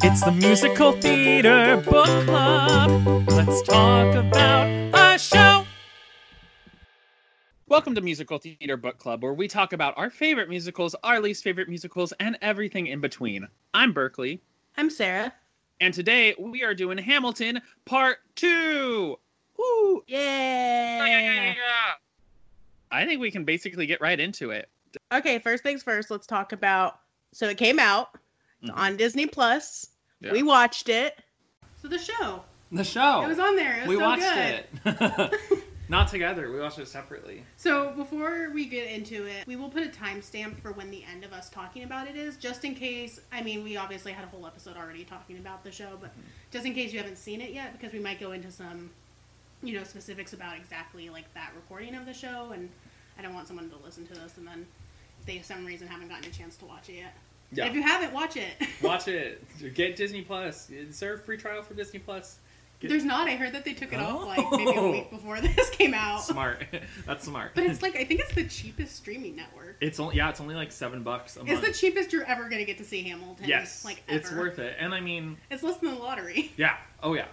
It's the Musical Theater Book Club. Let's talk about a show. Welcome to Musical Theater Book Club, where we talk about our favorite musicals, our least favorite musicals, and everything in between. I'm Berkeley, I'm Sarah. and today we are doing Hamilton Part 2. Woo! Yeah. yeah, yeah, yeah I think we can basically get right into it. Okay, first things first, let's talk about so it came out It's Mhm. on Disney Plus. Yeah. We watched it. So the show. The show. It was on there. It was we so watched good. it. Not together. We watched it separately. So before we get into it, we will put a timestamp for when the end of us talking about it is, just in case. I mean, we obviously had a whole episode already talking about the show, but just in case you haven't seen it yet, because we might go into some, you know, specifics about exactly like that recording of the show, and I don't want someone to listen to this and then they, for some reason, haven't gotten a chance to watch it yet. Yeah. If you haven't, watch it. Watch it. Get Disney Plus. Is there a free trial for Disney Plus? Get- There's not. I heard that they took it off like maybe a Oh. week before this came out. Smart. That's smart. But it's like I think it's the cheapest streaming network. It's only yeah. It's only like seven bucks a It's month. It's the cheapest you're ever gonna get to see Hamilton. yes. like ever. it's worth it. And I mean, It's less than the lottery. yeah. Oh yeah.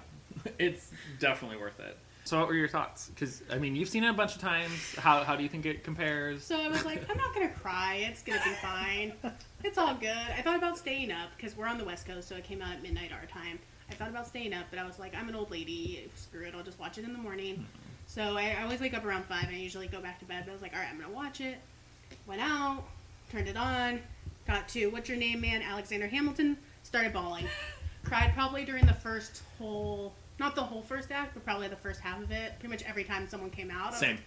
It's definitely worth it. So what were your thoughts? Because I mean, you've seen it a bunch of times. How how do you think it compares? So I was like, I'm not gonna cry. It's gonna be fine. It's all good. I thought about staying up because we're on the West Coast, so it came out at midnight our time. I thought about staying up, but I was like, I'm an old lady. Screw it. I'll just watch it in the morning. So I, I always wake up around five. and I usually go back to bed, but I was like, all right, I'm gonna watch it. Went out, turned it on, got to what's your name, man? Alexander Hamilton. Started bawling. Cried probably during the first whole, not the whole first act, but probably the first half of it. Pretty much every time someone came out. I was Same.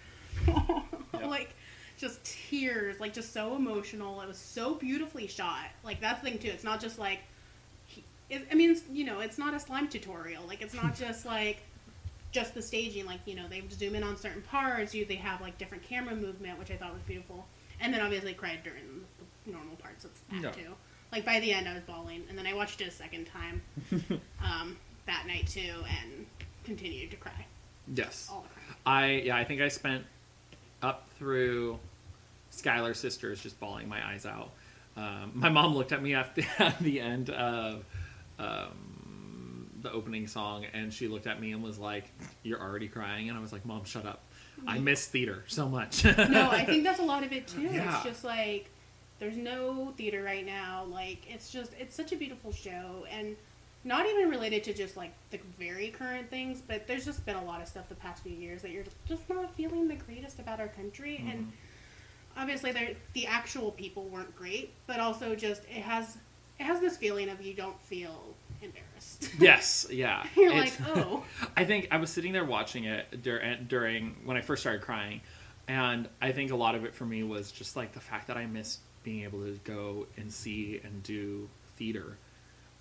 like, like just tears, like just so emotional. It was so beautifully shot. Like that's the thing too. It's not just like, it, I mean, you know, it's not a slime tutorial. Like it's not just like just the staging. Like you know, they zoom in on certain parts. You they have like different camera movement, which I thought was beautiful. And then obviously cried during the normal parts of Act Yeah. Two. Like by the end, I was bawling, and then I watched it a second time um, that night too, and continued to cry yes. all the. I yeah. I think I spent up through Schuyler Sisters just bawling my eyes out. Um, my mom looked at me at the, at the end of um, the opening song, and she looked at me and was like, "You're already crying," and I was like, "Mom, shut up. I miss theater so much." no, I think that's a lot of it too. Yeah. It's just like there's no theater right now. Like it's just it's such a beautiful show and not even related to just like the very current things, but there's just been a lot of stuff the past few years that you're just not feeling the greatest about our country mm-hmm. and obviously the actual people weren't great, but also just it has it has this feeling of you don't feel embarrassed. yes, yeah. You're It's- like, "Oh." I think I was sitting there watching it during, eh, during when I first started crying, and I think a lot of it for me was just like the fact that I missed being able to go and see and do theater.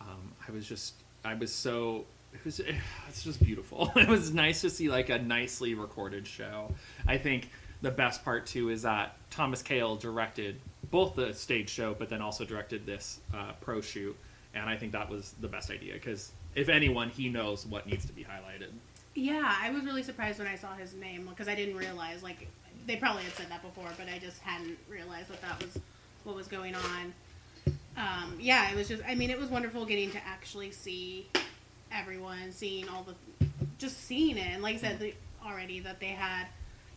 Um, I was just, I was so. It was, it's just beautiful. It was nice to see like a nicely recorded show. I think the best part too is that Thomas Kail directed both the stage show, but then also directed this uh, pro shoot, and I think that was the best idea because if anyone, he knows what needs to be highlighted. Yeah, I was really surprised when I saw his name because I didn't realize like they probably had said that before, but I just hadn't realized that that was what was going on. Um, yeah, it was just I mean it was wonderful getting to actually see everyone, seeing all the just seeing it, and like I said the, already that they had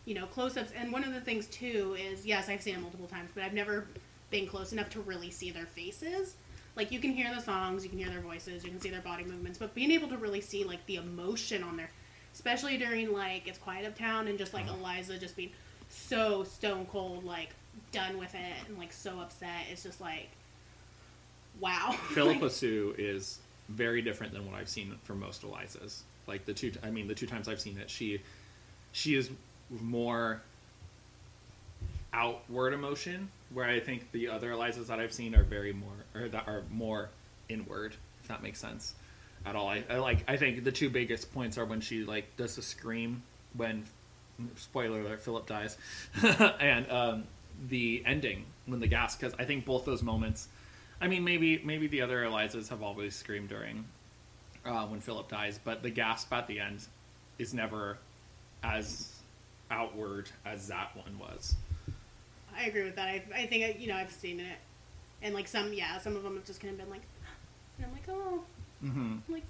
you know close-ups, and one of the things too is yes I've seen it multiple times, but I've never been close enough to really see their faces. Like you can hear the songs, you can hear their voices, you can see their body movements, but being able to really see like the emotion on their especially during like it's quiet uptown and just like eliza just being so stone cold like done with it and like so upset. It's just like wow Phillipa Soo is very different than what I've seen from most Elizas. Like the two, I mean, the two times I've seen it, she, she is more outward emotion, where I think the other Elizas that I've seen are very more, or that are more inward. If that makes sense at all. I, I like. I think the two biggest points are when she like does the scream when, spoiler alert, Philip dies, and um, the ending when the gas. Because I think both those moments. I mean, maybe maybe the other Elizas have always screamed during uh, when Philip dies, but the gasp at the end is never as outward as that one was. i agree with that i, I think you know i've seen it and like some yeah some of them have just kind of been like, and I'm like oh Mm-hmm. like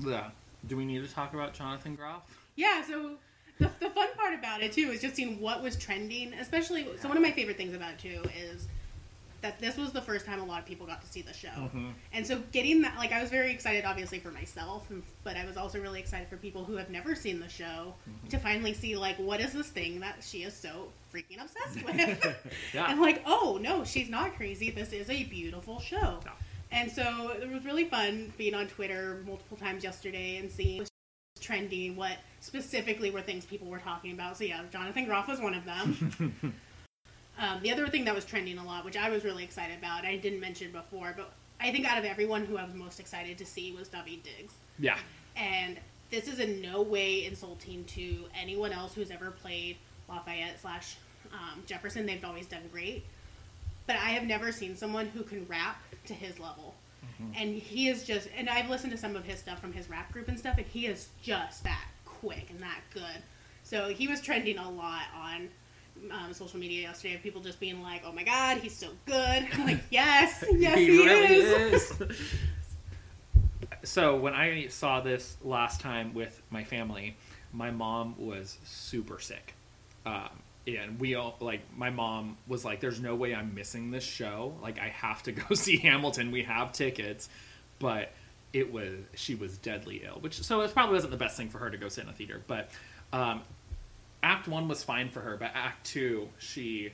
Yeah. Do we need to talk about Jonathan Groff? Yeah, so the, the fun part about it too is just seeing what was trending, especially. So one of my favorite things about it too is that this was the first time a lot of people got to see the show, Mhm. and so getting that, like, I was very excited, obviously for myself, but I was also really excited for people who have never seen the show to finally see like what is this thing that she is so freaking obsessed with, Yeah. and like, oh no, she's not crazy. This is a beautiful show. Yeah. And so it was really fun being on Twitter multiple times yesterday and seeing trending, what specifically were things people were talking about. So yeah, Jonathan Groff was one of them. um, the other thing that was trending a lot, which I was really excited about, I didn't mention before, but I think out of everyone who I was most excited to see was Daveed Diggs. Yeah. And this is in no way insulting to anyone else who's ever played Lafayette slash um, Jefferson. They've always done great. But I have never seen someone who can rap to his level. And he is just, and I've listened to some of his stuff from his rap group and stuff, and he is just that quick and that good. So he was trending a lot on um, social media yesterday of people just being like, oh my god, he's so good. I'm like, yes, yes, he, is. so when I saw this last time with my family, my mom was super sick. Um, and we all like my mom was like, "There's no way I'm missing this show. Like I have to go see Hamilton. We have tickets." But it was she was deadly ill, which so it probably wasn't the best thing for her to go sit in a theater. But um, Act one was fine for her, but Act two, she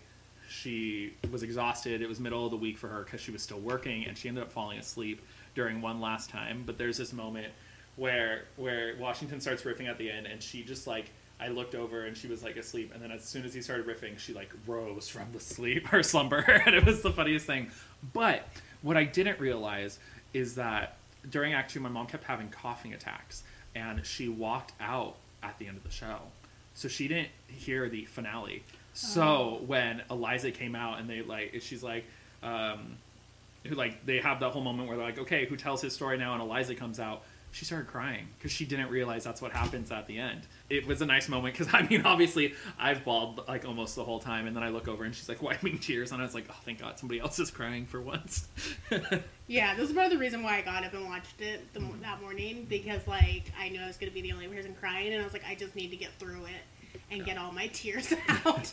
she was exhausted. It was middle of the week for her because she was still working, and she ended up falling asleep during one last time. But there's this moment where where Washington starts riffing at the end, and she just like I looked over and she was like asleep, and then as soon as he started riffing, she like rose from the sleep her slumber, and it was the funniest thing. But what I didn't realize is that during Act Two, my mom kept having coughing attacks, and she walked out at the end of the show, so she didn't hear the finale. So when Eliza came out and they like, she's like, um, who like they have that whole moment where they're like, okay, who tells his story now? And Eliza comes out. She started crying because she didn't realize that's what happens at the end. It was a nice moment because I mean, obviously, I've bawled like almost the whole time, and then I look over and she's like wiping tears, and I was like, oh, thank God, somebody else is crying for once. Yeah, this is part of the reason why I got up and watched it the, that morning because like I knew I was going to be the only person crying, and I was like, I just need to get through it and get all my tears out.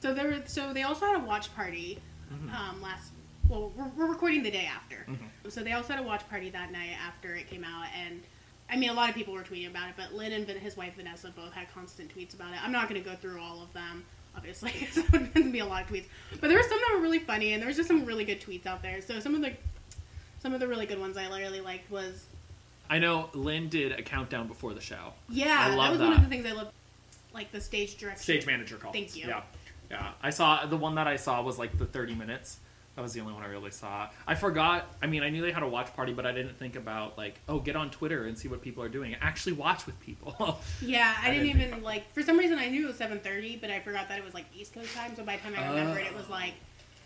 so there, were, so they also had a watch party um, last. Well, we're, we're recording the day after, mm-hmm. so they also had a watch party that night after it came out, and I mean, a lot of people were tweeting about it, but Lin and his wife Vanessa both had constant tweets about it. I'm not going to go through all of them, obviously, because it would be a lot of tweets. But there were some that were really funny, and there was just some really good tweets out there. So some of the some of the really good ones I really liked was I know Lin did a countdown before the show. yeah, I that was one of the things I loved, like the stage direction. Stage manager call. Thank you. Yeah, yeah. I saw the one that I saw was like the thirty minutes. That was the only one I really saw. I forgot. I mean, I knew they had a watch party, but I didn't think about like, oh, get on Twitter and see what people are doing. Actually, watch with people. Yeah, I, I didn't, didn't even like for some reason I knew it was seven thirty, but I forgot that it was like East Coast time. So by the time I oh. remembered, it was Oh. like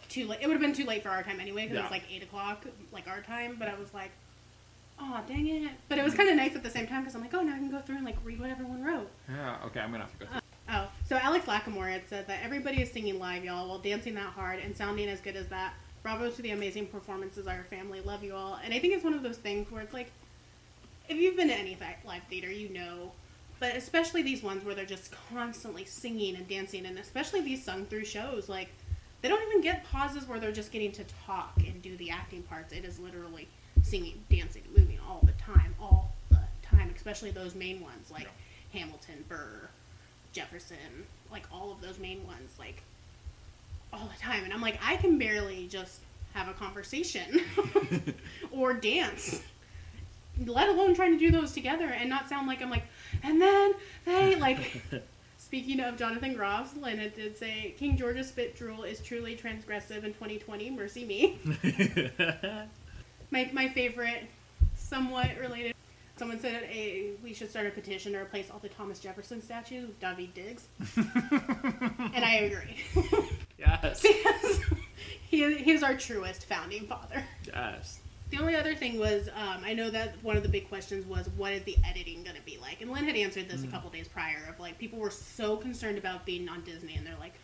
too late. It would have been too late for our time anyway because it was like eight o'clock, like our time. But I was like, oh dang it! But it was kind of nice at the same time because I'm like, oh now I can go through and like read what everyone wrote. yeah. Okay, I'm gonna have to go. Through. Oh, so Alex Lacamoire had said that everybody is singing live, y'all, while dancing that hard and sounding as good as that. Bravo to the amazing performances, our family. Love you all. And I think it's one of those things where it's like, if you've been to any live theater, you know, but especially these ones where they're just constantly singing and dancing, and especially these sung through shows, like, they don't even get pauses where they're just getting to talk and do the acting parts. It is literally singing, dancing, moving all the time, all the time, especially those main ones like Hamilton, Burr, Jefferson, like all of those main ones, like all the time. And I'm like, I can barely just have a conversation or dance, let alone trying to do those together and not sound like I'm like, and then they like. Speaking of Jonathan Groff's, Lena did say King George's spit drool is truly transgressive in 2020. Mercy me. My, my favorite, somewhat related. Someone said a, we should start a petition to replace all the Thomas Jefferson statues with Daveed Diggs. and I agree. Yes. because he, he is our truest founding father. Yes. The only other thing was, um, I know that one of the big questions was, what is the editing going to be like? And Lin had answered this a couple days prior of like, people were so concerned about being on Disney, and they're like,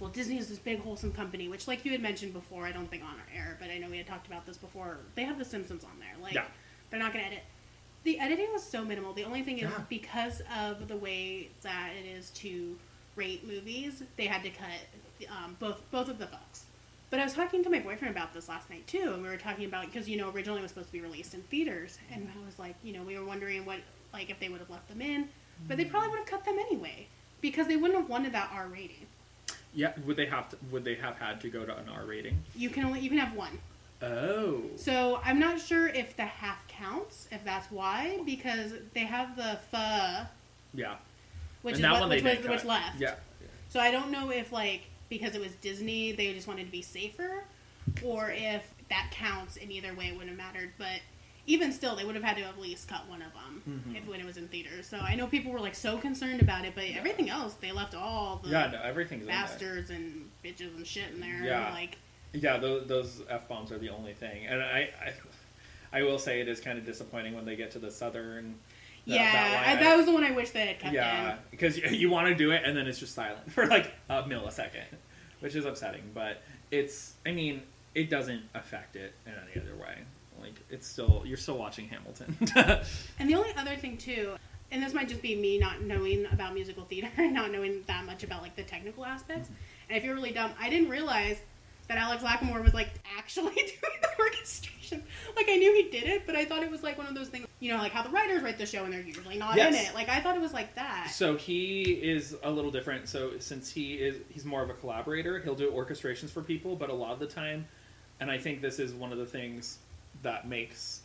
well, Disney is this big wholesome company, which, like you had mentioned before, I don't think on our air, but I know we had talked about this before. They have The Simpsons on there. Like, Yeah. they're not going to edit. The editing was so minimal. The only thing is Yeah. because of the way that it is to rate movies, they had to cut um, both both of the fucks. But I was talking to my boyfriend about this last night too, and we were talking about because you know originally it was supposed to be released in theaters, and I was like, you know, we were wondering what like if they would have left them in, but they probably would have cut them anyway because they wouldn't have wanted that R rating. Yeah, would they have to? Would they have had to go to an R rating? You can only you can have one. Oh, So I'm not sure if the half counts, if that's why, because they have the pho, yeah. which and is what, which, they was, which left. Yeah, So I don't know if like because it was Disney, they just wanted to be safer, or if that counts in either way it wouldn't have mattered. But even still, they would have had to at least cut one of them Mhm. if when it was in theaters. So I know people were like so concerned about it, but everything else they left all the yeah. No, everything's bastards and bitches and shit in there. Yeah. Like Yeah, those, those f bombs are the only thing, and I, I, I will say it is kind of disappointing when they get to the southern. That- yeah, that I, that was the one I wish they had cut yeah, because you, you want to do it and then it's just silent for like a millisecond, which is upsetting. But it's, I mean, it doesn't affect it in any other way. Like it's still, you're still watching Hamilton. And the only other thing too, and this might just be me not knowing about musical theater and not knowing that much about like the technical aspects. Mm-hmm. And if you're really dumb, I didn't realize that Alex Lacamoire was like actually doing the orchestration. Like I knew he did it, but I thought it was like one of those things, you know, like how the writers write the show and they're usually not in it. Like I thought it was like that. So he is a little different. So since he is he's more of a collaborator, he'll do orchestrations for people, but a lot of the time, and I think this is one of the things that makes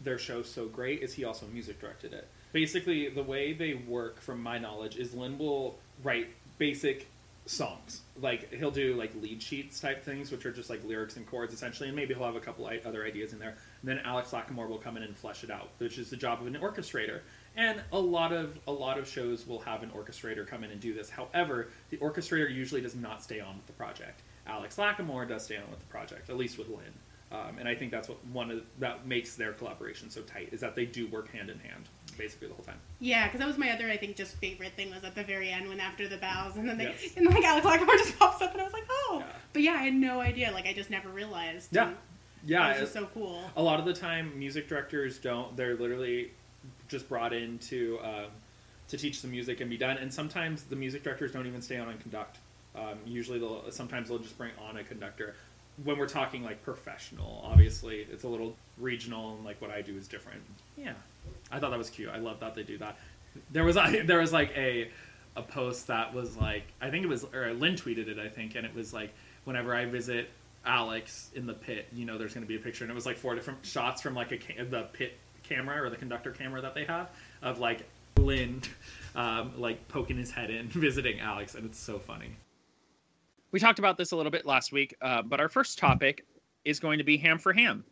their show so great is he also music directed it. Basically, the way they work, from my knowledge, is Lin will write basic songs. Like he'll do like lead sheets type things, which are just like lyrics and chords essentially, and maybe he'll have a couple other ideas in there. And then Alex Lacamoire will come in and flesh it out, which is the job of an orchestrator. And a lot of a lot of shows will have an orchestrator come in and do this. However, the orchestrator usually does not stay on with the project. Alex Lacamoire does stay on with the project, at least with Lin. Um, and I think that's what one of that makes their collaboration so tight is that they do work hand in hand basically the whole time. Yeah, because that was my other, I think, just favorite thing was at the very end when after the bows, and then they, Yes. and like Alex Lacamoire just pops up, and I was like, oh. Yeah. But yeah, I had no idea. Like I just never realized. Yeah. Yeah, it was just so cool. a lot of the time music directors don't they're literally just brought in to um, to teach the music and be done and sometimes the music directors don't even stay on and conduct um, usually they'll sometimes they'll just bring on a conductor when we're talking like professional obviously it's a little regional and like what i do is different. Yeah. I thought that was cute. I love that they do that. There was there was like a a post that was like I think it was or Lin tweeted it I think and it was like whenever I visit Alex in the pit you know there's going to be a picture and it was like four different shots from like a the pit camera or the conductor camera that they have of like Lin um, like poking his head in visiting Alex and it's so funny We talked about this a little bit last week, uh, but our first topic is going to be ham for ham.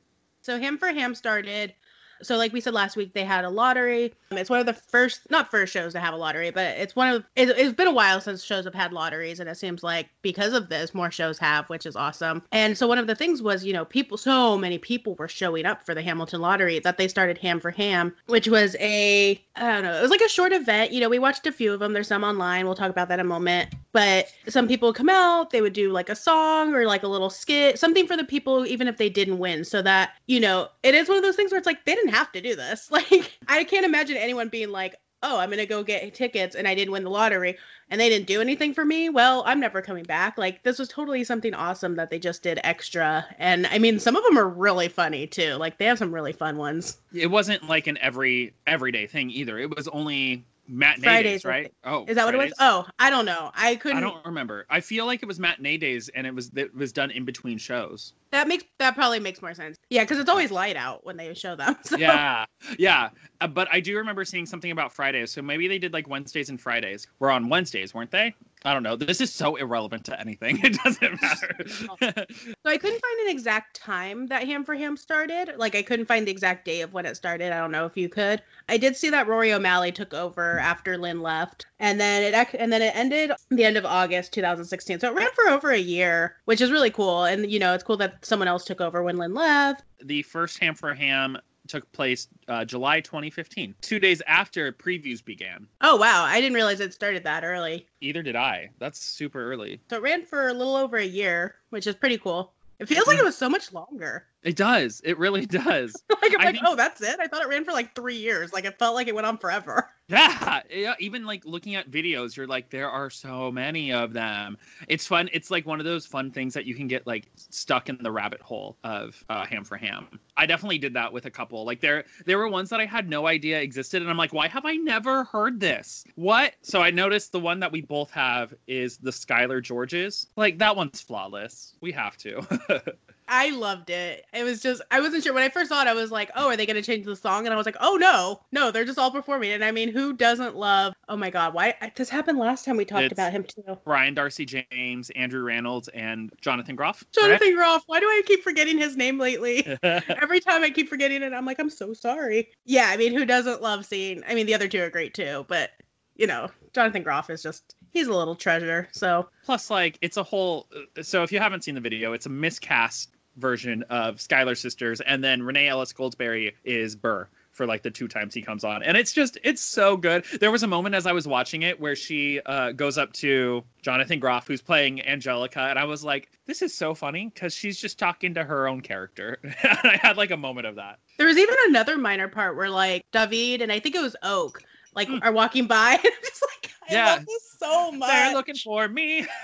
So Ham for Ham started. So like we said last week, they had a lottery. Um, it's one of the first, not first shows to have a lottery, but it's one of. It, it's been a while since shows have had lotteries, and it seems like because of this, more shows have, which is awesome. And so one of the things was, you know, people, so many people were showing up for the Hamilton lottery that they started Ham for Ham, which was a, I don't know, it was like a short event. You know, we watched a few of them. There's some online. We'll talk about that in a moment. But some people would come out, they would do like a song or like a little skit, something for the people, even if they didn't win, so that, you know, it is one of those things where it's like they didn't have to do this. Like, I can't imagine anyone being like, oh, I'm going to go get tickets and I didn't win the lottery and they didn't do anything for me. Well, I'm never coming back. Like, this was totally something awesome that they just did extra. And I mean, some of them are really funny too. Like, they have some really fun ones. It wasn't like an every everyday thing either. It was only matinee Fridays, days, right? Oh, Is that what it was? Oh, I don't know. I couldn't. I don't remember. I feel like it was matinee days, and it was it was done in between shows. That makes that probably makes more sense. Yeah, because it's always light out when they show them. So. Yeah, yeah. Uh, but I do remember seeing something about Fridays. So maybe they did like Wednesdays and Fridays. We're on Wednesdays, weren't they? I don't know. This is so irrelevant to anything. It doesn't matter. So I couldn't find an exact time that Ham for Ham started. Like I couldn't find the exact day of when it started. I don't know if you could. I did see that Rory O'Malley took over after Lin left, and then it ac- and then it ended the end of August 2016. So it ran for over a year, which is really cool. And you know, it's cool that someone else took over when Lin left. the first Ham for Ham took place uh, July 2015, two days after previews began. Oh wow, I didn't realize it started that early. Either did I. That's super early. So it ran for a little over a year, which is pretty cool. It feels like it was so much longer. It does. It really does. like I'm I like, think- oh, that's it. I thought it ran for like three years. Like it felt like it went on forever. Yeah, yeah. Even like looking at videos, you're like, there are so many of them. It's fun. It's like one of those fun things that you can get like stuck in the rabbit hole of uh, Ham for Ham. I definitely did that with a couple. Like there, there were ones that I had no idea existed, and I'm like, why have I never heard this? What? So I noticed the one that we both have is the Schuyler Georges. Like that one's flawless. We have to. I loved it. It was just I wasn't sure when I first saw it. I was like, oh, are they gonna change the song? And I was like, oh no, no, they're just all performing. And I mean, who doesn't love? Oh my god, why? This happened last time we talked It's- about him too. Brian d'Arcy James, Andrew Rannells, and Jonathan Groff. Jonathan Groff. Why do I keep forgetting his name lately? Every time I keep forgetting it, I'm like, I'm so sorry. Yeah, I mean, who doesn't love seeing? I mean, the other two are great too, but you know, Jonathan Groff is just he's a little treasure. So Plus, like, it's a whole. So, if you haven't seen the video, it's a miscast version of Schuyler Sisters, and then Renée Elise Goldsberry is Burr for like the two times he comes on, and it's just it's so good. There was a moment as I was watching it where she uh, goes up to Jonathan Groff, who's playing Angelica, and I was like, "This is so funny" because she's just talking to her own character, I had like a moment of that. there was even another minor part where like David and I think it was Oak like Mm. are walking by, and I'm just like, I Yeah. love this so much. They're looking for me.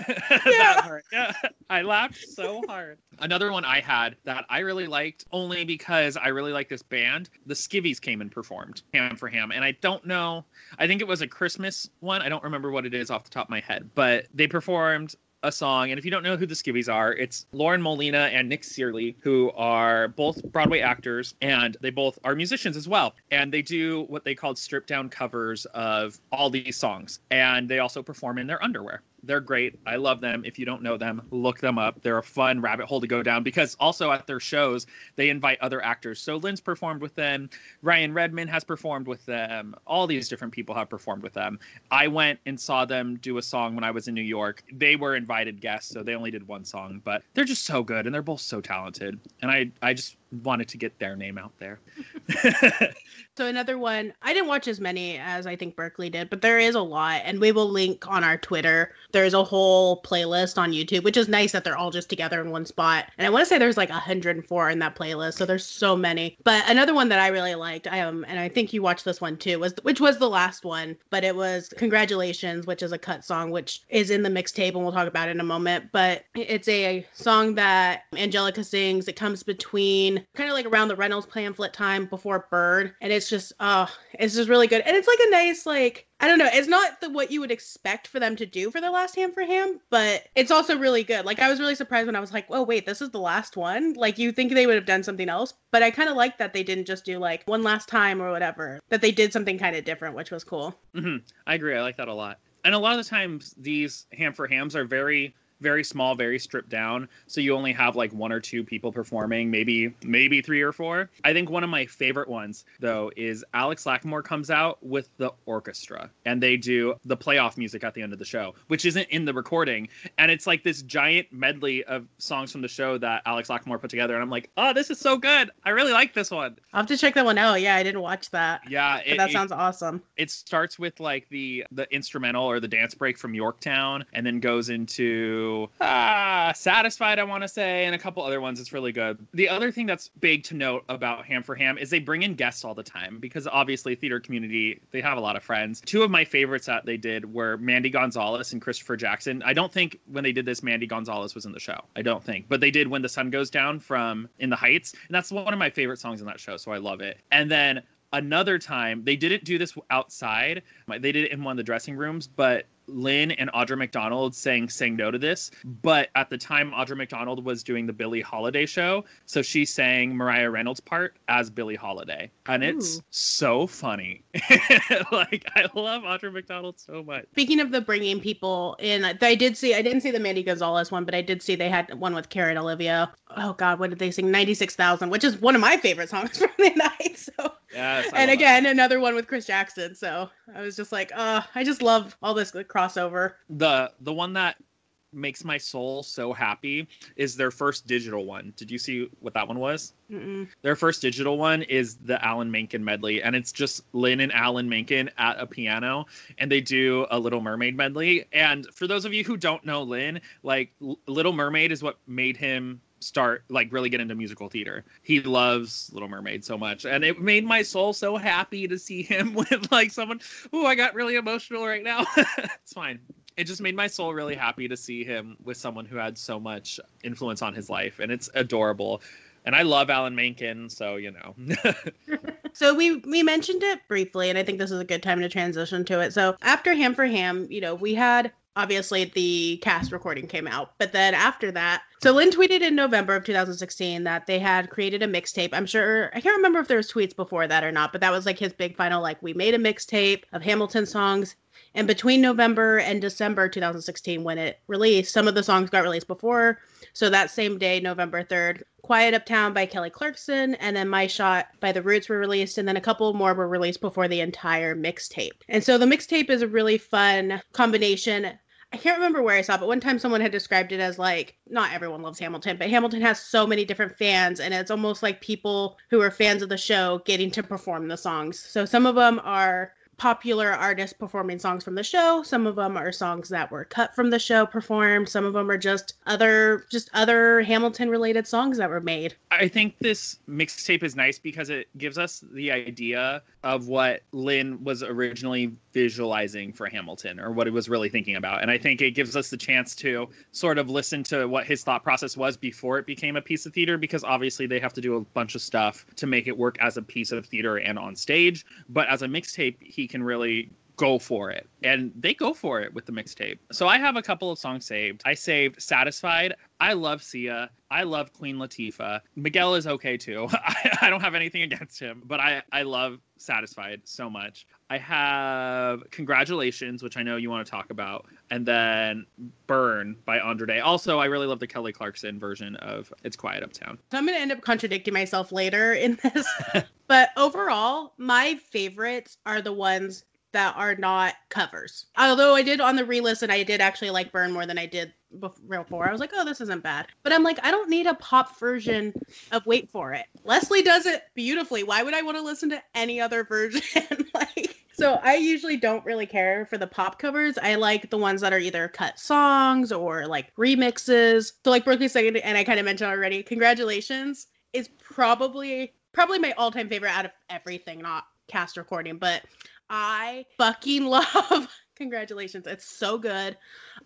Yeah. Yeah. I laughed so hard. Another one I had that I really liked only because I really like this band. The Skivvies came and performed Ham for Ham. And I don't know, I think it was a Christmas one. I don't remember what it is off the top of my head, but they performed a song. And if you don't know who the Skivvies are, it's Lauren Molina and Nick Cearley, who are both Broadway actors and they both are musicians as well. And they do what they called stripped down covers of all these songs. And they also perform in their underwear. They're great. I love them. If you don't know them, look them up. They're a fun rabbit hole to go down because also at their shows, they invite other actors. So Lynn's performed with them. Ryan Redman has performed with them. All these different people have performed with them. I went and saw them do a song when I was in New York. They were invited guests, so they only did one song, but they're just so good and they're both so talented. And I, I just wanted to get their name out there. So another one, I didn't watch as many as I think Berkeley did, but there is a lot, and we will link on our Twitter. There's a whole playlist on YouTube, which is nice that they're all just together in one spot. And I want to say there's like 104 in that playlist, so there's so many. But another one that I really liked, I um, and I think you watched this one too, was which was the last one, but it was "Congratulations," which is a cut song, which is in the mixtape, and we'll talk about in a moment. But it's a song that Angelica sings. It comes between kind of like around the Reynolds pamphlet time before Bird, and it's just oh, it's just really good. And it's like a nice like I don't know, it's not the what you would expect for them to do for their last Ham for Ham, but it's also really good. Like I was really surprised when I was like, oh wait, this is the last one. Like you think they would have done something else, but I kind of like that they didn't just do like one last time or whatever. That they did something kind of different, which was cool. hmm I agree. I like that a lot. And a lot of the times, these ham for hams are very, very small, very stripped down. So you only have like one or two people performing, maybe, maybe three or four. I think one of my favorite ones though is Alex Lacamoire comes out with the orchestra, and they do the playoff music at the end of the show, which isn't in the recording, and it's like this giant medley of songs from the show that Alex Lacamoire put together, and I'm like, oh, this is so good. I really like this one. I'll have to check that one out. Yeah, I didn't watch that. Yeah, But that sounds awesome. it starts with like the the instrumental or the dance break from Yorktown and then goes into ah satisfied I want to say and a couple other ones it's really good. The other thing that's big to note about Ham for Ham is they bring in guests all the time because obviously theater community they have a lot of friends. Two of my favorites that they did were Mandy Gonzalez and Christopher Jackson. I don't think when they did this Mandy Gonzalez was in the show. I don't think. But they did when the sun goes down from In the Heights and that's one of my favorite songs in that show so I love it. And then another time they didn't do this outside they did it in one of the dressing rooms but lin and audra mcdonald saying saying no to this but at the time audra mcdonald was doing the billie holiday show so she sang mariah reynolds part as billie holiday and it's Ooh. so funny like i love audra mcdonald so much Speaking of the bringing people in, I did see. I didn't see the Mandy Gonzalez one, but I did see they had one with Karen Olivo. Oh God, what did they sing? Ninety six thousand, which is one of my favorite songs from the night. So, yes and again, another one with Chris Jackson. So I was just like, uh, I just love all this crossover. the the one that makes my soul so happy is their first digital one. Did you see what that one was? Mm-mm. Their first digital one is the Alan Menken medley, and it's just Lin and Alan Menken at a piano, and they do a Little Mermaid medley. And for those of you who don't know Lin, like L- Little Mermaid is what made him start like really get into musical theater. He loves Little Mermaid so much, and it made my soul so happy to see him with like someone. Oh, I got really emotional right now. it's fine. It just made my soul really happy to see him with someone who had so much influence on his life, and it's adorable. And I love Alan Menken, so you know. So we we mentioned it briefly, and I think this is a good time to transition to it. So after Ham for Ham, you know, we had obviously the cast recording came out, but then after that, so Lin tweeted in November of 2016 that they had created a mixtape. I'm sure I can't remember if there was tweets before that or not, but that was like his big final like we made a mixtape of Hamilton songs. And between November and December 2016, when it released, some of the songs got released before. So that same day, November 3rd, Quiet Uptown by Kelly Clarkson, and then My Shot by The Roots were released, and then a couple more were released before the entire mixtape. And so the mixtape is a really fun combination. I can't remember where I saw but one time someone had described it as like not everyone loves Hamilton, but Hamilton has so many different fans, and it's almost like people who are fans of the show getting to perform the songs. So some of them are popular artists performing songs from the show. Some of them are songs that were cut from the show performed. Some of them are just other just other Hamilton related songs that were made. I think this mixtape is nice because it gives us the idea of what Lin was originally visualizing for Hamilton or what he was really thinking about. And I think it gives us the chance to sort of listen to what his thought process was before it became a piece of theater because obviously they have to do a bunch of stuff to make it work as a piece of theater and on stage. But as a mixtape, he can really go for it. And they go for it with the mixtape. So I have a couple of songs saved. I saved Satisfied. I love Sia. I love Queen Latifah. Miguel is okay too. I, I don't have anything against him, but I, I love Satisfied so much. I have Congratulations, which I know you want to talk about, and then Burn by Andra Day. Also, I really love the Kelly Clarkson version of It's Quiet Uptown. So I'm going to end up contradicting myself later in this. but overall, my favorites are the ones that are not covers. Although I did on the re-listen, I did actually like Burn more than I did before. I was like, oh, this isn't bad. But I'm like, I don't need a pop version of Wait for It. Leslie does it beautifully. Why would I want to listen to any other version? like, so I usually don't really care for the pop covers. I like the ones that are either cut songs or like remixes. So like Berkeley Second, and I kind of mentioned already, Congratulations is probably probably my all-time favorite out of everything, not cast recording, but I fucking love Congratulations. It's so good.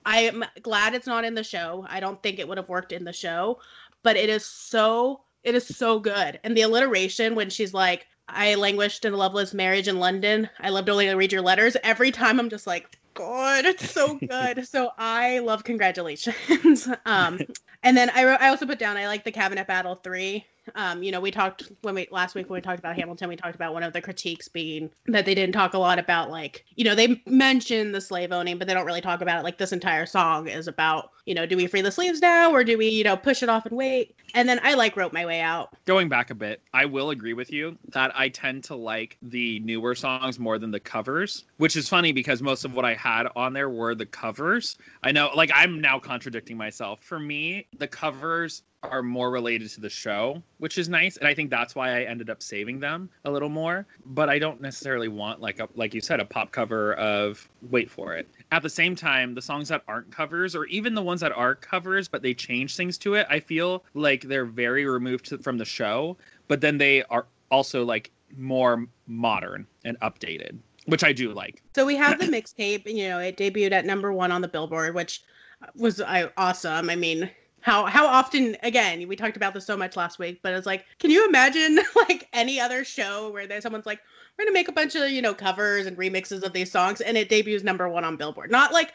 I am glad it's not in the show. I don't think it would have worked in the show, but it is so it is so good. And the alliteration when she's like, I languished in a loveless marriage in London. I loved only to read your letters. Every time I'm just like, God, it's so good. so I love congratulations. um, and then I wrote, I also put down I like the cabinet battle three. Um, you know, we talked when we last week when we talked about Hamilton, we talked about one of the critiques being that they didn't talk a lot about like, you know, they mention the slave owning, but they don't really talk about it. Like this entire song is about, you know, do we free the slaves now or do we, you know, push it off and wait? And then I like wrote my way out. Going back a bit, I will agree with you that I tend to like the newer songs more than the covers, which is funny because most of what I had on there were the covers. I know, like, I'm now contradicting myself. For me, the covers are more related to the show, which is nice, and I think that's why I ended up saving them a little more. But I don't necessarily want like a like you said a pop cover of Wait for It. At the same time, the songs that aren't covers, or even the ones that are covers but they change things to it, I feel like they're very removed from the show, but then they are also like more modern and updated, which I do like. So we have the mixtape, you know, it debuted at number one on the Billboard, which was I, awesome. I mean, how how often again we talked about this so much last week but it's like can you imagine like any other show where there's someone's like we're gonna make a bunch of you know covers and remixes of these songs and it debuts number one on billboard? Not like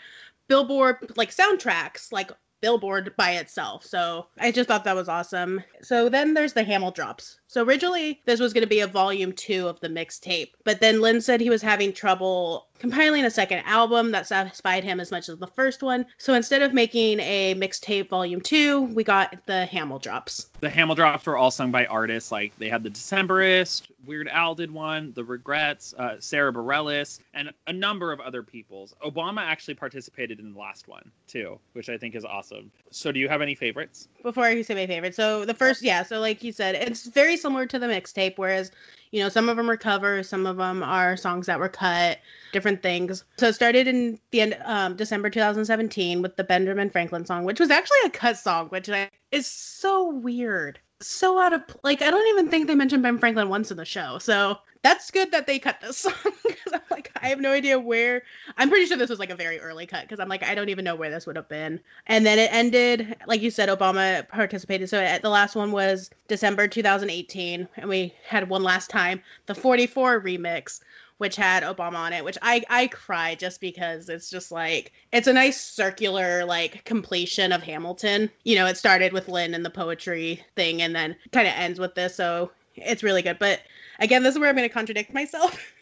billboard like soundtracks like billboard by itself so i just thought that was awesome so then there's the hamildrops so originally this was going to be a volume two of the mixtape but then lin said he was having trouble compiling a second album that satisfied him as much as the first one. So instead of making a mixtape volume two, we got the Hamildrops. The Hamildrops were all sung by artists. Like they had the Decemberist, Weird Al did one, The Regrettes, uh, Sara Bareilles, and a number of other people's. Obama actually participated in the last one too, which I think is awesome. So do you have any favorites? Before I say my favorite, so the first, yeah, so like you said, it's very similar to the mixtape, whereas you know, some of them are covers, some of them are songs that were cut, different things. So it started in the end um, December 2017 with the Benjamin Franklin song, which was actually a cut song, which is so weird. So out of like I don't even think they mentioned Ben Franklin once in the show. So that's good that they cut this song because I'm like, I have no idea where. I'm pretty sure this was like a very early cut because I'm like, I don't even know where this would have been. And then it ended, like you said, Obama participated. So the last one was December 2018, and we had one last time, the 44 remix, which had Obama on it, which I I cry just because it's just like it's a nice circular like completion of Hamilton. You know, it started with Lin and the poetry thing, and then kind of ends with this. So it's really good. But again, this is where I'm going to contradict myself.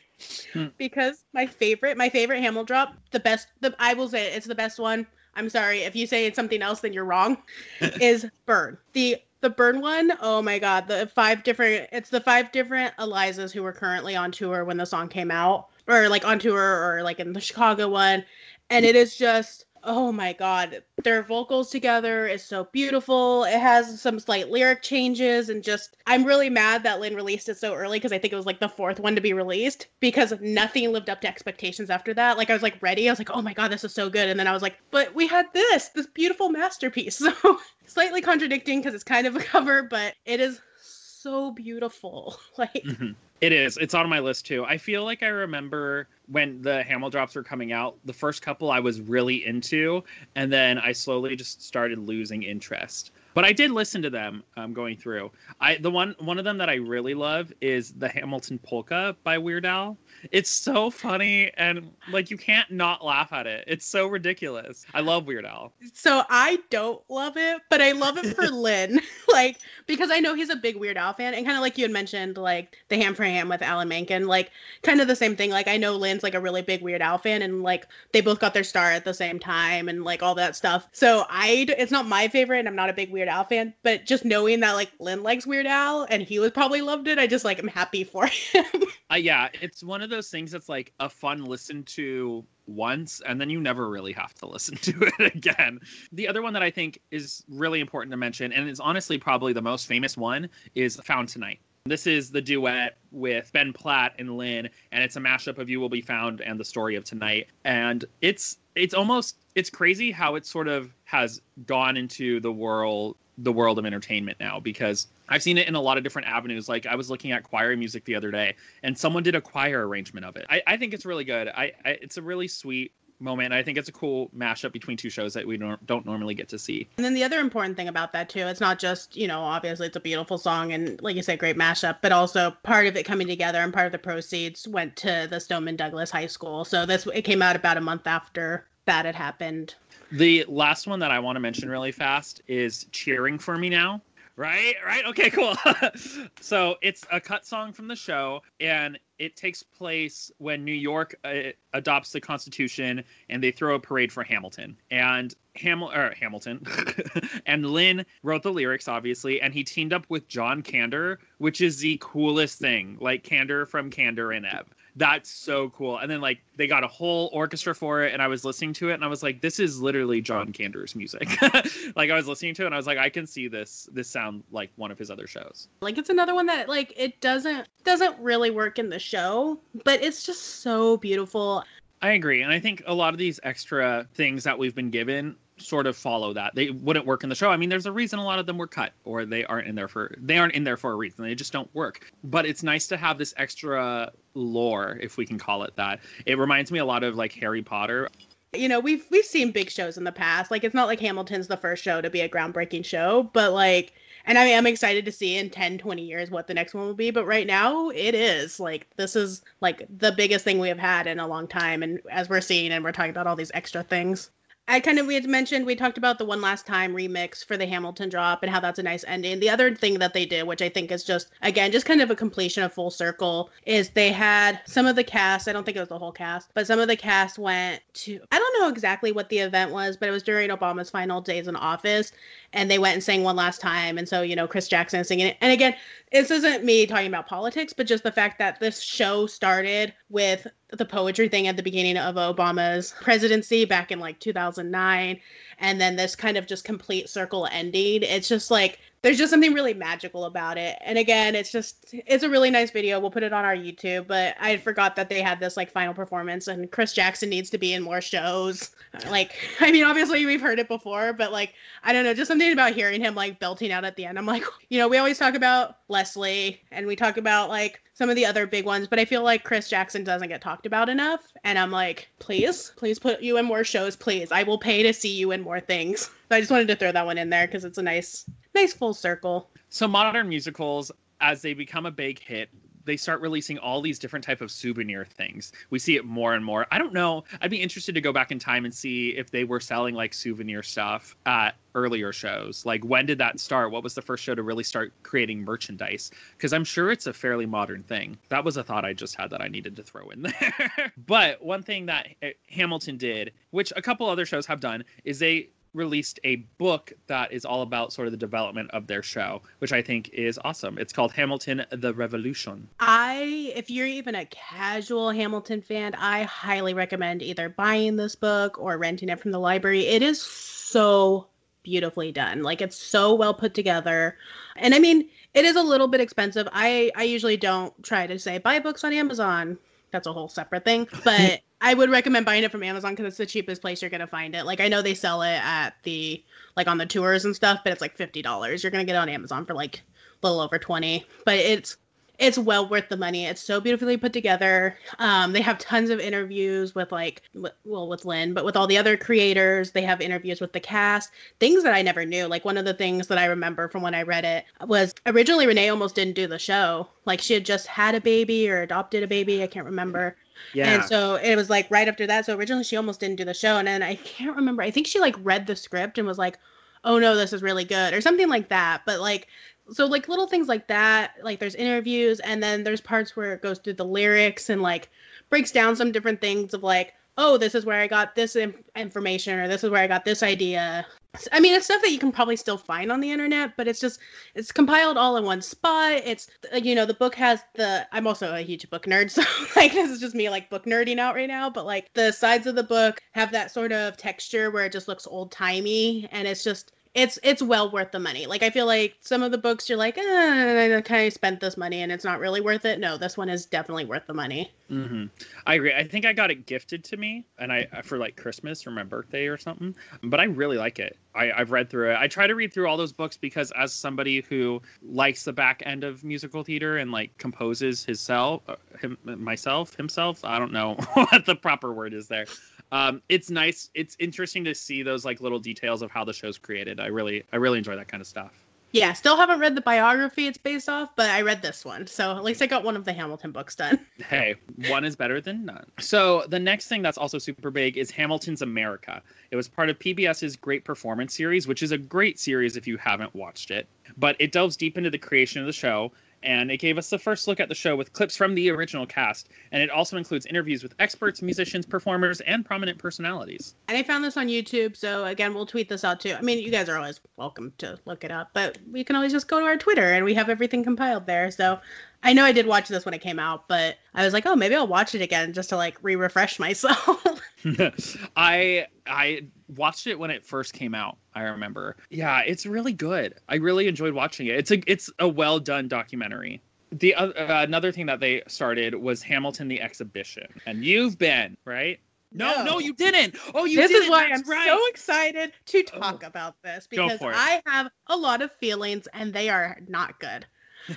Hmm. because my favorite, my favorite Hamildrop, the best, the I will say it's the best one. I'm sorry if you say it's something else, then you're wrong. is Burn the the Burn one? Oh my god, the five different. It's the five different Elizas who were currently on tour when the song came out, or like on tour, or like in the Chicago one, and it is just oh my god their vocals together is so beautiful. It has some slight lyric changes and just i'm really mad that lin released it so early because i think it was like the fourth one to be released because nothing lived up to expectations after that. Like i was like ready. I was like oh my god this is so good. And then i was like but we had this this beautiful masterpiece. So slightly contradicting because it's kind of a cover but it is so beautiful. Like mm-hmm. It is. It's on my list too. I feel like I remember when the Hamildrops were coming out, the first couple I was really into, and then I slowly just started losing interest. But I did listen to them um, going through. I the one one of them that I really love is the Hamilton Polka by Weird Al. It's so funny and like you can't not laugh at it. It's so ridiculous. I love Weird Al. So I don't love it, but I love it for Lin. like because I know he's a big Weird Al fan and kind of like you had mentioned like the Ham for Ham with Alan Menken, like kind of the same thing. Like I know Lin's like a really big Weird Al fan and like they both got their star at the same time and like all that stuff. So I it's not my favorite and I'm not a big Weird Al fan, but just knowing that like Lin likes Weird Al and he was probably loved it, I just like I'm happy for him. uh, yeah, it's one of those things that's like a fun listen to once and then you never really have to listen to it again. The other one that I think is really important to mention and is honestly probably the most famous one is Found Tonight. This is the duet with Ben Platt and Lin, and it's a mashup of You Will Be Found and The Story of Tonight. And it's it's almost it's crazy how it sort of has gone into the world the world of entertainment now because I've seen it in a lot of different avenues. Like I was looking at choir music the other day, and someone did a choir arrangement of it. I, I think it's really good. I, I, it's a really sweet moment. I think it's a cool mashup between two shows that we don't, don't normally get to see. And then the other important thing about that too, it's not just you know obviously it's a beautiful song and like you said, great mashup, but also part of it coming together and part of the proceeds went to the Stoneman Douglas High School. So this it came out about a month after that had happened. The last one that I want to mention really fast is Cheering for Me Now. Right, right. Okay, cool. so it's a cut song from the show, and it takes place when New York uh, adopts the Constitution, and they throw a parade for Hamilton. And Hamil- or Hamilton and Lin wrote the lyrics, obviously, and he teamed up with John Kander, which is the coolest thing, like Kander from Kander and Ebb that's so cool. And then like they got a whole orchestra for it, and I was listening to it, and I was like, this is literally John Kander's music. like I was listening to it, and I was like, I can see this this sound like one of his other shows. Like it's another one that like it doesn't doesn't really work in the show, but it's just so beautiful. I agree, and I think a lot of these extra things that we've been given sort of follow that. They wouldn't work in the show. I mean, there's a reason a lot of them were cut or they aren't in there for they aren't in there for a reason. They just don't work. But it's nice to have this extra lore, if we can call it that. It reminds me a lot of like Harry Potter. You know, we've we've seen big shows in the past. Like it's not like Hamilton's the first show to be a groundbreaking show, but like and I mean, I'm excited to see in 10, 20 years what the next one will be. But right now, it is like this is like the biggest thing we have had in a long time. And as we're seeing, and we're talking about all these extra things. I kind of we had mentioned we talked about the one last time remix for the Hamilton drop and how that's a nice ending. The other thing that they did, which I think is just again just kind of a completion of full circle, is they had some of the cast. I don't think it was the whole cast, but some of the cast went to. I don't know exactly what the event was, but it was during Obama's final days in office, and they went and sang one last time. And so you know Chris Jackson singing it. And again, this isn't me talking about politics, but just the fact that this show started with the poetry thing at the beginning of Obama's presidency back in like 2009 and then this kind of just complete circle ending. It's just like there's just something really magical about it. And again, it's just it's a really nice video. We'll put it on our YouTube, but I forgot that they had this like final performance and Chris Jackson needs to be in more shows. Like I mean, obviously we've heard it before, but like I don't know, just something about hearing him like belting out at the end. I'm like, you know, we always talk about Leslie and we talk about like some of the other big ones, but I feel like Chris Jackson doesn't get talked about enough. And I'm like, please, please put you in more shows, please. I will pay to see you in more things. So I just wanted to throw that one in there because it's a nice, nice full circle. So modern musicals, as they become a big hit, they start releasing all these different type of souvenir things. We see it more and more. I don't know. I'd be interested to go back in time and see if they were selling like souvenir stuff at earlier shows. Like when did that start? What was the first show to really start creating merchandise? Because I'm sure it's a fairly modern thing. That was a thought I just had that I needed to throw in there. but one thing that eh, Hamilton did, which a couple other shows have done, is they released a book that is all about sort of the development of their show, which I think is awesome. It's called Hamilton the Revolution. I, if you're even a casual Hamilton fan, I highly recommend either buying this book or renting it from the library. It is so beautifully done. Like it's so well put together. And I mean, it is a little bit expensive. I I usually don't try to say buy books on Amazon. That's a whole separate thing, but I would recommend buying it from Amazon because it's the cheapest place you're gonna find it. Like I know they sell it at the like on the tours and stuff, but it's like fifty dollars. You're gonna get it on Amazon for like a little over twenty. But it's it's well worth the money. It's so beautifully put together. Um, they have tons of interviews with like, well, with Lin, but with all the other creators. They have interviews with the cast, things that I never knew. Like one of the things that I remember from when I read it was originally Renée almost didn't do the show. Like she had just had a baby or adopted a baby. I can't remember. Yeah. And so it was like right after that. So originally she almost didn't do the show. And then I can't remember. I think she like read the script and was like, oh no, this is really good or something like that. But like, so like little things like that. Like there's interviews and then there's parts where it goes through the lyrics and like breaks down some different things of like, oh, this is where I got this information or this is where I got this idea. I mean, it's stuff that you can probably still find on the internet, but it's just it's compiled all in one spot. It's you know the book has the. I'm also a huge book nerd, so like this is just me like book nerding out right now. But like the sides of the book have that sort of texture where it just looks old timey, and it's just it's it's well worth the money. Like I feel like some of the books you're like, eh, I kind of spent this money and it's not really worth it. No, this one is definitely worth the money. Mm-hmm. I agree. I think I got it gifted to me, and I for like Christmas or my birthday or something. But I really like it. I, I've read through it. I try to read through all those books because as somebody who likes the back end of musical theater and like composes himself, uh, him, myself, himself. I don't know what the proper word is there um, it's nice. It's interesting to see those like little details of how the show's created. I really, I really enjoy that kind of stuff. Yeah, still haven't read the biography it's based off, but I read this one. So at least I got one of the Hamilton books done. hey, one is better than none. So the next thing that's also super big is Hamilton's America. It was part of PBS's Great Performance series, which is a great series if you haven't watched it. But it delves deep into the creation of the show and it gave us the first look at the show with clips from the original cast. And it also includes interviews with experts, musicians, performers, and prominent personalities. And I found this on YouTube, so again, we'll tweet this out too. I mean, you guys are always welcome to look it up, but we can always just go to our Twitter and we have everything compiled there. So I know I did watch this when it came out, but I was like, oh, maybe I'll watch it again just to like re-refresh myself. I I watched it when it first came out. I remember. Yeah, it's really good. I really enjoyed watching it. It's a it's a well done documentary. The uh, another thing that they started was Hamilton the exhibition, and you've been right. No, no, no you didn't. Oh, you. This didn't. is why That's I'm right. so excited to talk oh. about this because I have a lot of feelings, and they are not good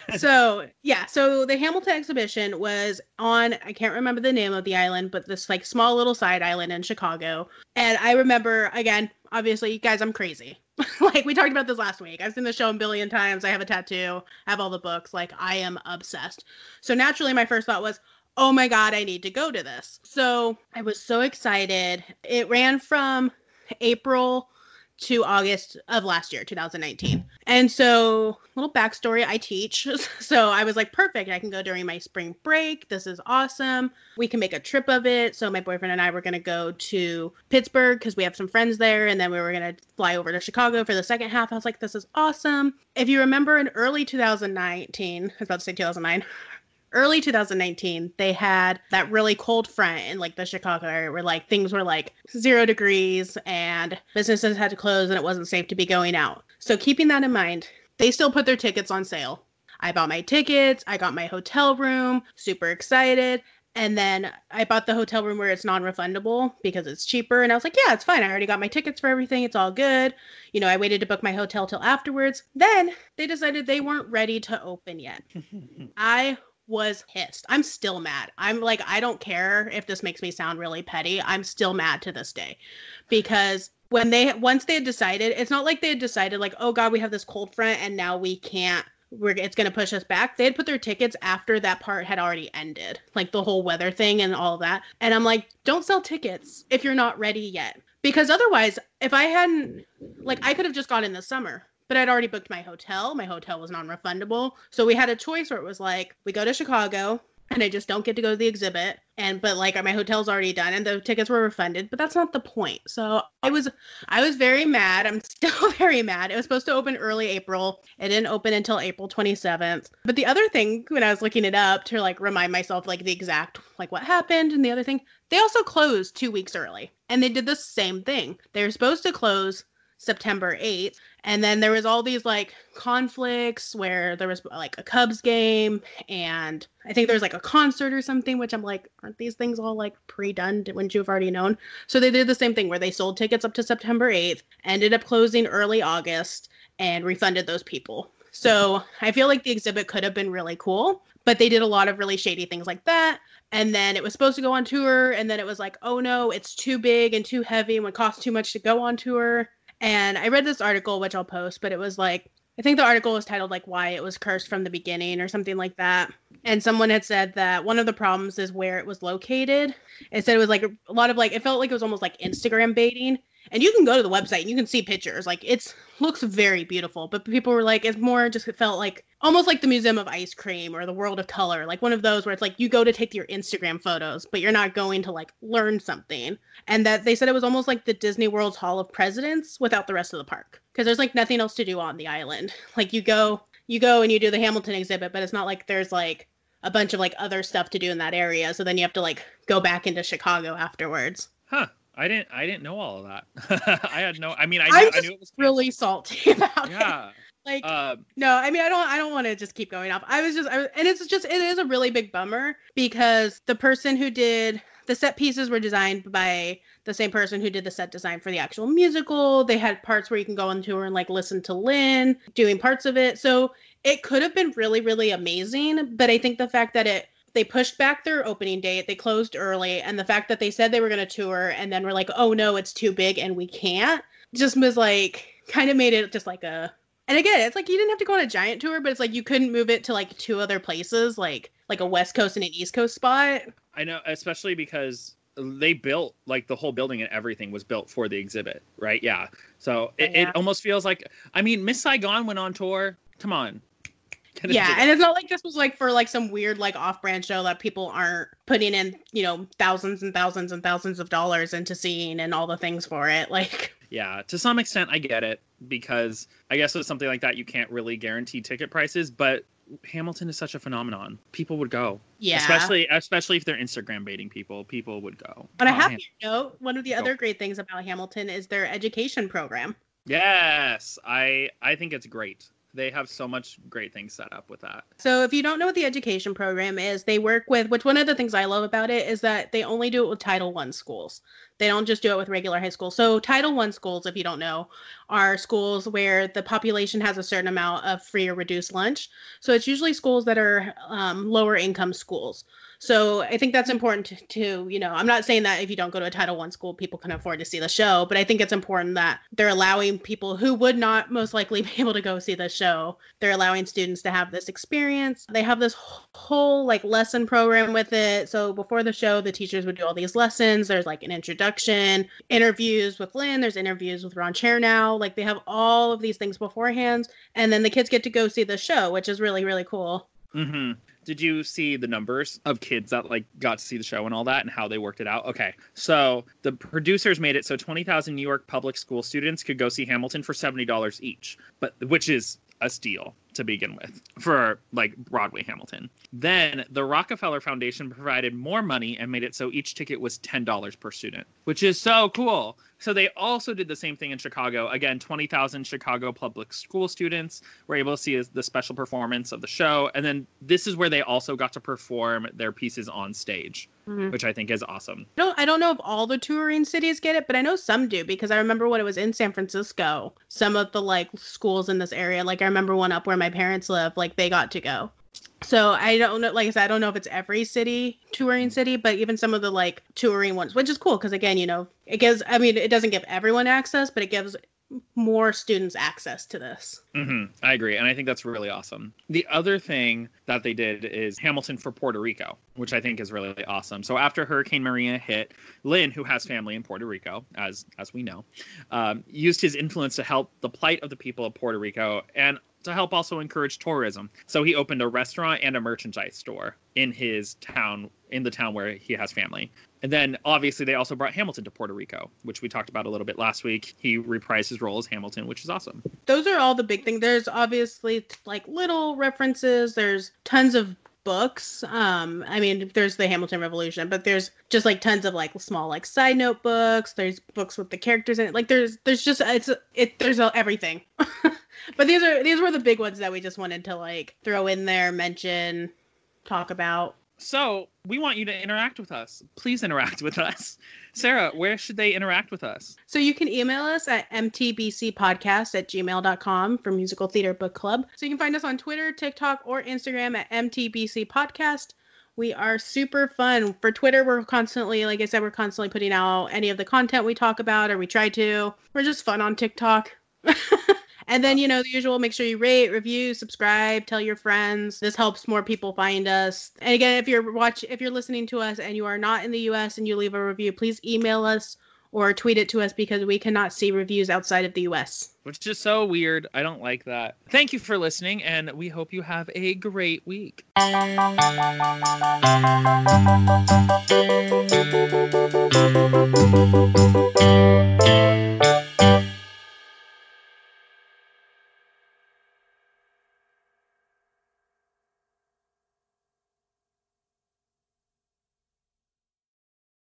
so yeah, so the Hamilton exhibition was on I can't remember the name of the island, but this like small little side island in Chicago. And I remember again, obviously, you guys, I'm crazy. like we talked about this last week. I've seen the show a billion times. I have a tattoo, I have all the books. Like I am obsessed. So naturally, my first thought was, oh my god, I need to go to this. So I was so excited. It ran from April to August of last year, 2019. And so, little backstory I teach. So I was like, perfect. I can go during my spring break. This is awesome. We can make a trip of it. So, my boyfriend and I were going to go to Pittsburgh because we have some friends there. And then we were going to fly over to Chicago for the second half. I was like, this is awesome. If you remember in early 2019, I was about to say 2009, early 2019 they had that really cold front in like the chicago area where like things were like zero degrees and businesses had to close and it wasn't safe to be going out so keeping that in mind they still put their tickets on sale i bought my tickets i got my hotel room super excited and then I bought the hotel room where it's non refundable because it's cheaper. And I was like, yeah, it's fine. I already got my tickets for everything. It's all good. You know, I waited to book my hotel till afterwards. Then they decided they weren't ready to open yet. I was pissed. I'm still mad. I'm like, I don't care if this makes me sound really petty. I'm still mad to this day because when they once they had decided, it's not like they had decided like, oh god, we have this cold front and now we can't. We're it's gonna push us back. They had put their tickets after that part had already ended, like the whole weather thing and all that. And I'm like, don't sell tickets if you're not ready yet, because otherwise, if I hadn't, like, I could have just gone in the summer but I'd already booked my hotel. My hotel was non refundable. So we had a choice where it was like, we go to Chicago and I just don't get to go to the exhibit. And but like my hotel's already done and the tickets were refunded, but that's not the point. So I was I was very mad. I'm still very mad. It was supposed to open early April. It didn't open until April 27th. But the other thing when I was looking it up to like remind myself like the exact like what happened and the other thing, they also closed 2 weeks early. And they did the same thing. They were supposed to close September 8th. And then there was all these like conflicts where there was like a Cubs game and I think there was like a concert or something, which I'm like, aren't these things all like pre-done? Wouldn't you have already known? So they did the same thing where they sold tickets up to September 8th, ended up closing early August and refunded those people. So I feel like the exhibit could have been really cool, but they did a lot of really shady things like that. And then it was supposed to go on tour, and then it was like, oh no, it's too big and too heavy and would cost too much to go on tour. And I read this article, which I'll post, but it was like, I think the article was titled like why it was cursed from the beginning or something like that. And someone had said that one of the problems is where it was located. It said it was like a lot of like it felt like it was almost like Instagram baiting and you can go to the website and you can see pictures. Like it's looks very beautiful but people were like it's more just it felt like almost like the museum of ice cream or the world of color like one of those where it's like you go to take your instagram photos but you're not going to like learn something. And that they said it was almost like the disney world's hall of presidents without the rest of the park. Because there's like nothing else to do on the island. Like you go you go and you do the hamilton exhibit but it's not like there's like a bunch of like other stuff to do in that area. So then you have to like go back into chicago afterwards. Huh I didn't. I didn't know all of that. I had no. I mean, I, knew, I knew it was really salty about yeah. it. Like uh, no, I mean, I don't. I don't want to just keep going off. I was just, I, and it's just, it is a really big bummer because the person who did the set pieces were designed by the same person who did the set design for the actual musical. They had parts where you can go on tour and like listen to Lin doing parts of it. So it could have been really, really amazing. But I think the fact that it they pushed back their opening date. They closed early, and the fact that they said they were going to tour and then we're like, "Oh no, it's too big and we can't," just was like kind of made it just like a. And again, it's like you didn't have to go on a giant tour, but it's like you couldn't move it to like two other places, like like a West Coast and an East Coast spot. I know, especially because they built like the whole building and everything was built for the exhibit, right? Yeah. So it, yeah. it almost feels like I mean, Miss Saigon went on tour. Come on, yeah, and it's not like this was like for like some weird like off-brand show that people aren't putting in, you know, thousands and thousands and thousands of dollars into seeing and all the things for it. Like Yeah, to some extent I get it because I guess with something like that you can't really guarantee ticket prices, but Hamilton is such a phenomenon. People would go. Yeah. Especially especially if they're Instagram baiting people, people would go. On a happy note, one of the go. other great things about Hamilton is their education program. Yes, I I think it's great they have so much great things set up with that. So if you don't know what the education program is, they work with which one of the things I love about it is that they only do it with Title One schools. They don't just do it with regular high schools. So Title One schools, if you don't know, are schools where the population has a certain amount of free or reduced lunch. So it's usually schools that are um, lower income schools. So I think that's important to, you know, I'm not saying that if you don't go to a Title One school, people can afford to see the show, but I think it's important that they're allowing people who would not most likely be able to go see the show. They're allowing students to have this experience. They have this whole like lesson program with it. So before the show, the teachers would do all these lessons. There's like an introduction, interviews with Lin. There's interviews with Ron Chernow. Like they have all of these things beforehand, and then the kids get to go see the show, which is really really cool. Mm-hmm. Did you see the numbers of kids that like got to see the show and all that and how they worked it out? Okay. So the producers made it so 20,000 New York public school students could go see Hamilton for $70 each, but which is a steal to begin with for like Broadway Hamilton. Then the Rockefeller Foundation provided more money and made it so each ticket was $10 per student, which is so cool. So they also did the same thing in Chicago. Again, 20,000 Chicago public school students were able to see the special performance of the show. And then this is where they also got to perform their pieces on stage, mm-hmm. which I think is awesome. I don't, I don't know if all the touring cities get it, but I know some do because I remember when it was in San Francisco, some of the like schools in this area, like I remember one up where my parents live, like they got to go. So I don't know, like I said, I don't know if it's every city touring city, but even some of the like touring ones, which is cool because again, you know, it gives. I mean, it doesn't give everyone access, but it gives more students access to this. Mm-hmm. I agree, and I think that's really awesome. The other thing that they did is Hamilton for Puerto Rico, which I think is really awesome. So after Hurricane Maria hit, Lin, who has family in Puerto Rico, as as we know, um, used his influence to help the plight of the people of Puerto Rico and to help also encourage tourism. So he opened a restaurant and a merchandise store in his town, in the town where he has family. And then obviously they also brought Hamilton to Puerto Rico, which we talked about a little bit last week. He reprised his role as Hamilton, which is awesome. Those are all the big things. There's obviously like little references. There's tons of books. Um, I mean, there's the Hamilton Revolution, but there's just like tons of like small like side note books. There's books with the characters in it. Like there's there's just it's it there's everything. but these are these were the big ones that we just wanted to like throw in there, mention, talk about. So we want you to interact with us. Please interact with us. Sarah, where should they interact with us? So you can email us at mtbcpodcast at gmail.com for Musical Theater Book Club. So you can find us on Twitter, TikTok, or Instagram at mtbcpodcast. We are super fun. For Twitter, we're constantly, like I said, we're constantly putting out any of the content we talk about or we try to. We're just fun on TikTok. And then, you know, the usual make sure you rate, review, subscribe, tell your friends. This helps more people find us. And again, if you're watch if you're listening to us and you are not in the US and you leave a review, please email us or tweet it to us because we cannot see reviews outside of the US. Which is so weird. I don't like that. Thank you for listening and we hope you have a great week.